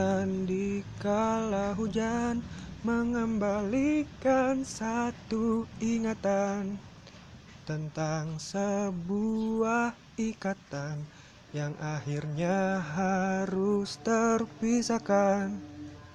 Dan dikala hujan mengembalikan satu ingatan tentang sebuah ikatan yang akhirnya harus terpisahkan.